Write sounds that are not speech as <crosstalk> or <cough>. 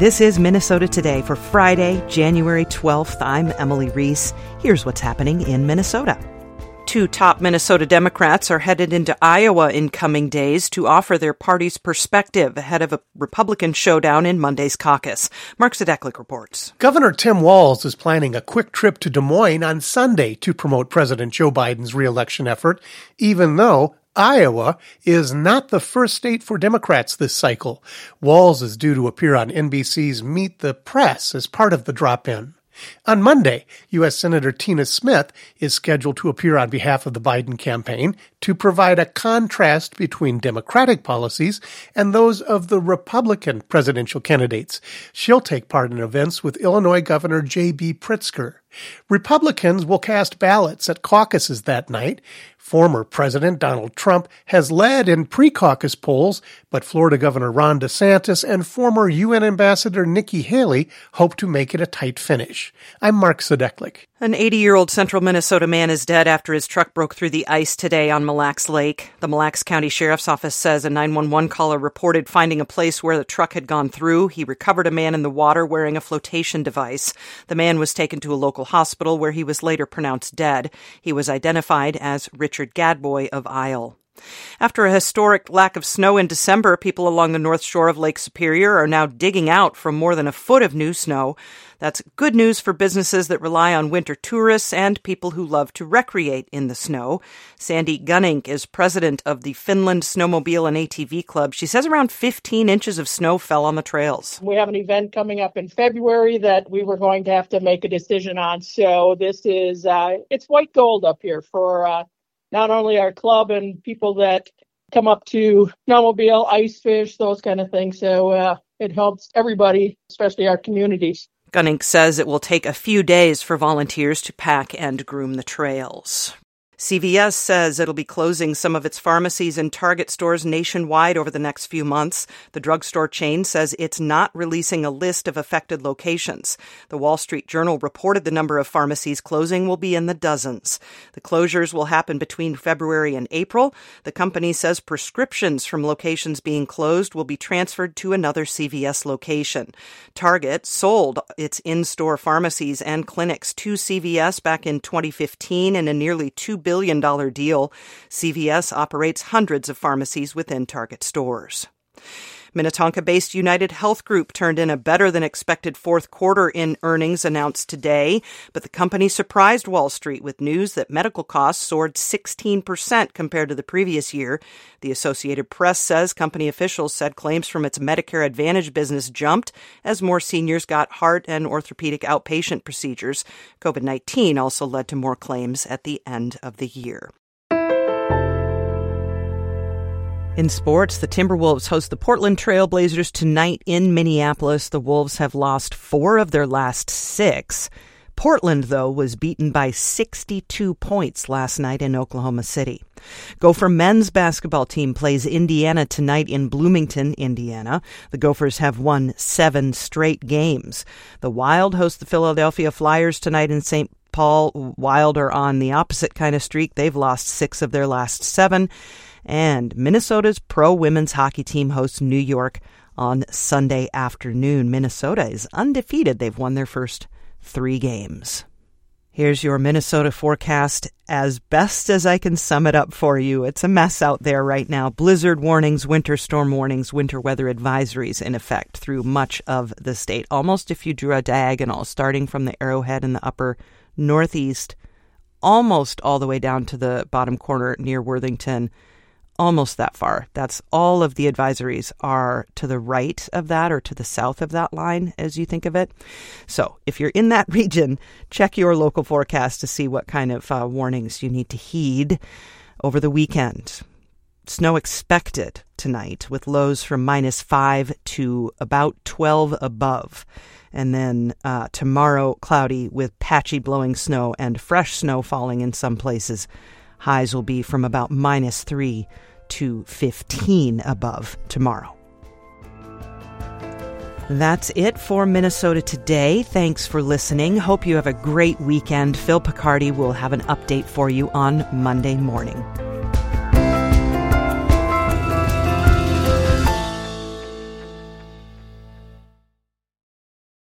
This is Minnesota Today for Friday, January 12th. I'm Emily Reese. Here's what's happening in Minnesota. Two top Minnesota Democrats are headed into Iowa in coming days to offer their party's perspective ahead of a Republican showdown in Monday's caucus. Mark Zdechlik reports. Governor Tim Walz is planning a quick trip to Des Moines on Sunday to promote President Joe Biden's reelection effort, even though Iowa is not the first state for Democrats this cycle. Walz is due to appear on NBC's Meet the Press as part of the drop in. On Monday, U.S. Senator Tina Smith is scheduled to appear on behalf of the Biden campaign to provide a contrast between Democratic policies and those of the Republican presidential candidates. She'll take part in events with Illinois Governor J.B. Pritzker. Republicans will cast ballots at caucuses that night. Former President Donald Trump has led in pre caucus polls, but Florida Governor Ron DeSantis and former UN Ambassador Nikki Haley hope to make it a tight finish. I'm Mark Zdechlik. An 80 year old central Minnesota man is dead after his truck broke through the ice today on Mille Lacs Lake. The Mille Lacs County Sheriff's Office says a 911 caller reported finding a place where the truck had gone through. He recovered a man in the water wearing a flotation device. The man was taken to a local hospital where he was later pronounced dead. He was identified as Richard Gadboy of Isle. After a historic lack of snow in December, people along the north shore of Lake Superior are now digging out from more than a foot of new snow. That's good news for businesses that rely on winter tourists and people who love to recreate in the snow. Sandy Gunink is president of the Finland Snowmobile and ATV Club. She says around 15 inches of snow fell on the trails. We have an event coming up in February that we were going to have to make a decision on. So this is uh, it's white gold up here for uh, not only our club and people that come up to snowmobile, ice fish, those kind of things. So uh, it helps everybody, especially our communities. Gunning says it will take a few days for volunteers to pack and groom the trails. CVS says it'll be closing some of its pharmacies and Target stores nationwide over the next few months. The drugstore chain says it's not releasing a list of affected locations. The Wall Street Journal reported the number of pharmacies closing will be in the dozens. The closures will happen between February and April. The company says prescriptions from locations being closed will be transferred to another CVS location. Target sold its in-store pharmacies and clinics to CVS back in 2015 in a nearly $2 billion billion deal. CVS operates hundreds of pharmacies within Target stores. Minnetonka based United Health Group turned in a better than expected fourth quarter in earnings announced today, but the company surprised Wall Street with news that medical costs soared 16% compared to the previous year. The Associated Press says company officials said claims from its Medicare Advantage business jumped as more seniors got heart and orthopedic outpatient procedures. COVID 19 also led to more claims at the end of the year. In sports, the Timberwolves host the Portland Trailblazers tonight in Minneapolis. The Wolves have lost four of their last six. Portland, though, was beaten by 62 points last night in Oklahoma City. Gopher men's basketball team plays Indiana tonight in Bloomington, Indiana. The Gophers have won seven straight games. The Wild host the Philadelphia Flyers tonight in St. Paul. Wild are on the opposite kind of streak. They've lost six of their last seven. And Minnesota's pro women's hockey team hosts New York on Sunday afternoon. Minnesota is undefeated. They've won their first three games. Here's your Minnesota forecast as best as I can sum it up for you. It's a mess out there right now. Blizzard warnings, winter storm warnings, winter weather advisories in effect through much of the state. Almost if you drew a diagonal, starting from the arrowhead in the upper northeast, almost all the way down to the bottom corner near Worthington almost that far. That's all of the advisories are to the right of that or to the south of that line as you think of it. So if you're in that <laughs> region, check your local forecast to see what kind of uh, warnings you need to heed over the weekend. Snow expected tonight with lows from minus 5 to about 12 above. And then uh, tomorrow, cloudy with patchy blowing snow and fresh snow falling in some places. Highs will be from about minus 3 to 15 above tomorrow. That's it for Minnesota today. Thanks for listening. Hope you have a great weekend. Phil Picardi will have an update for you on Monday morning.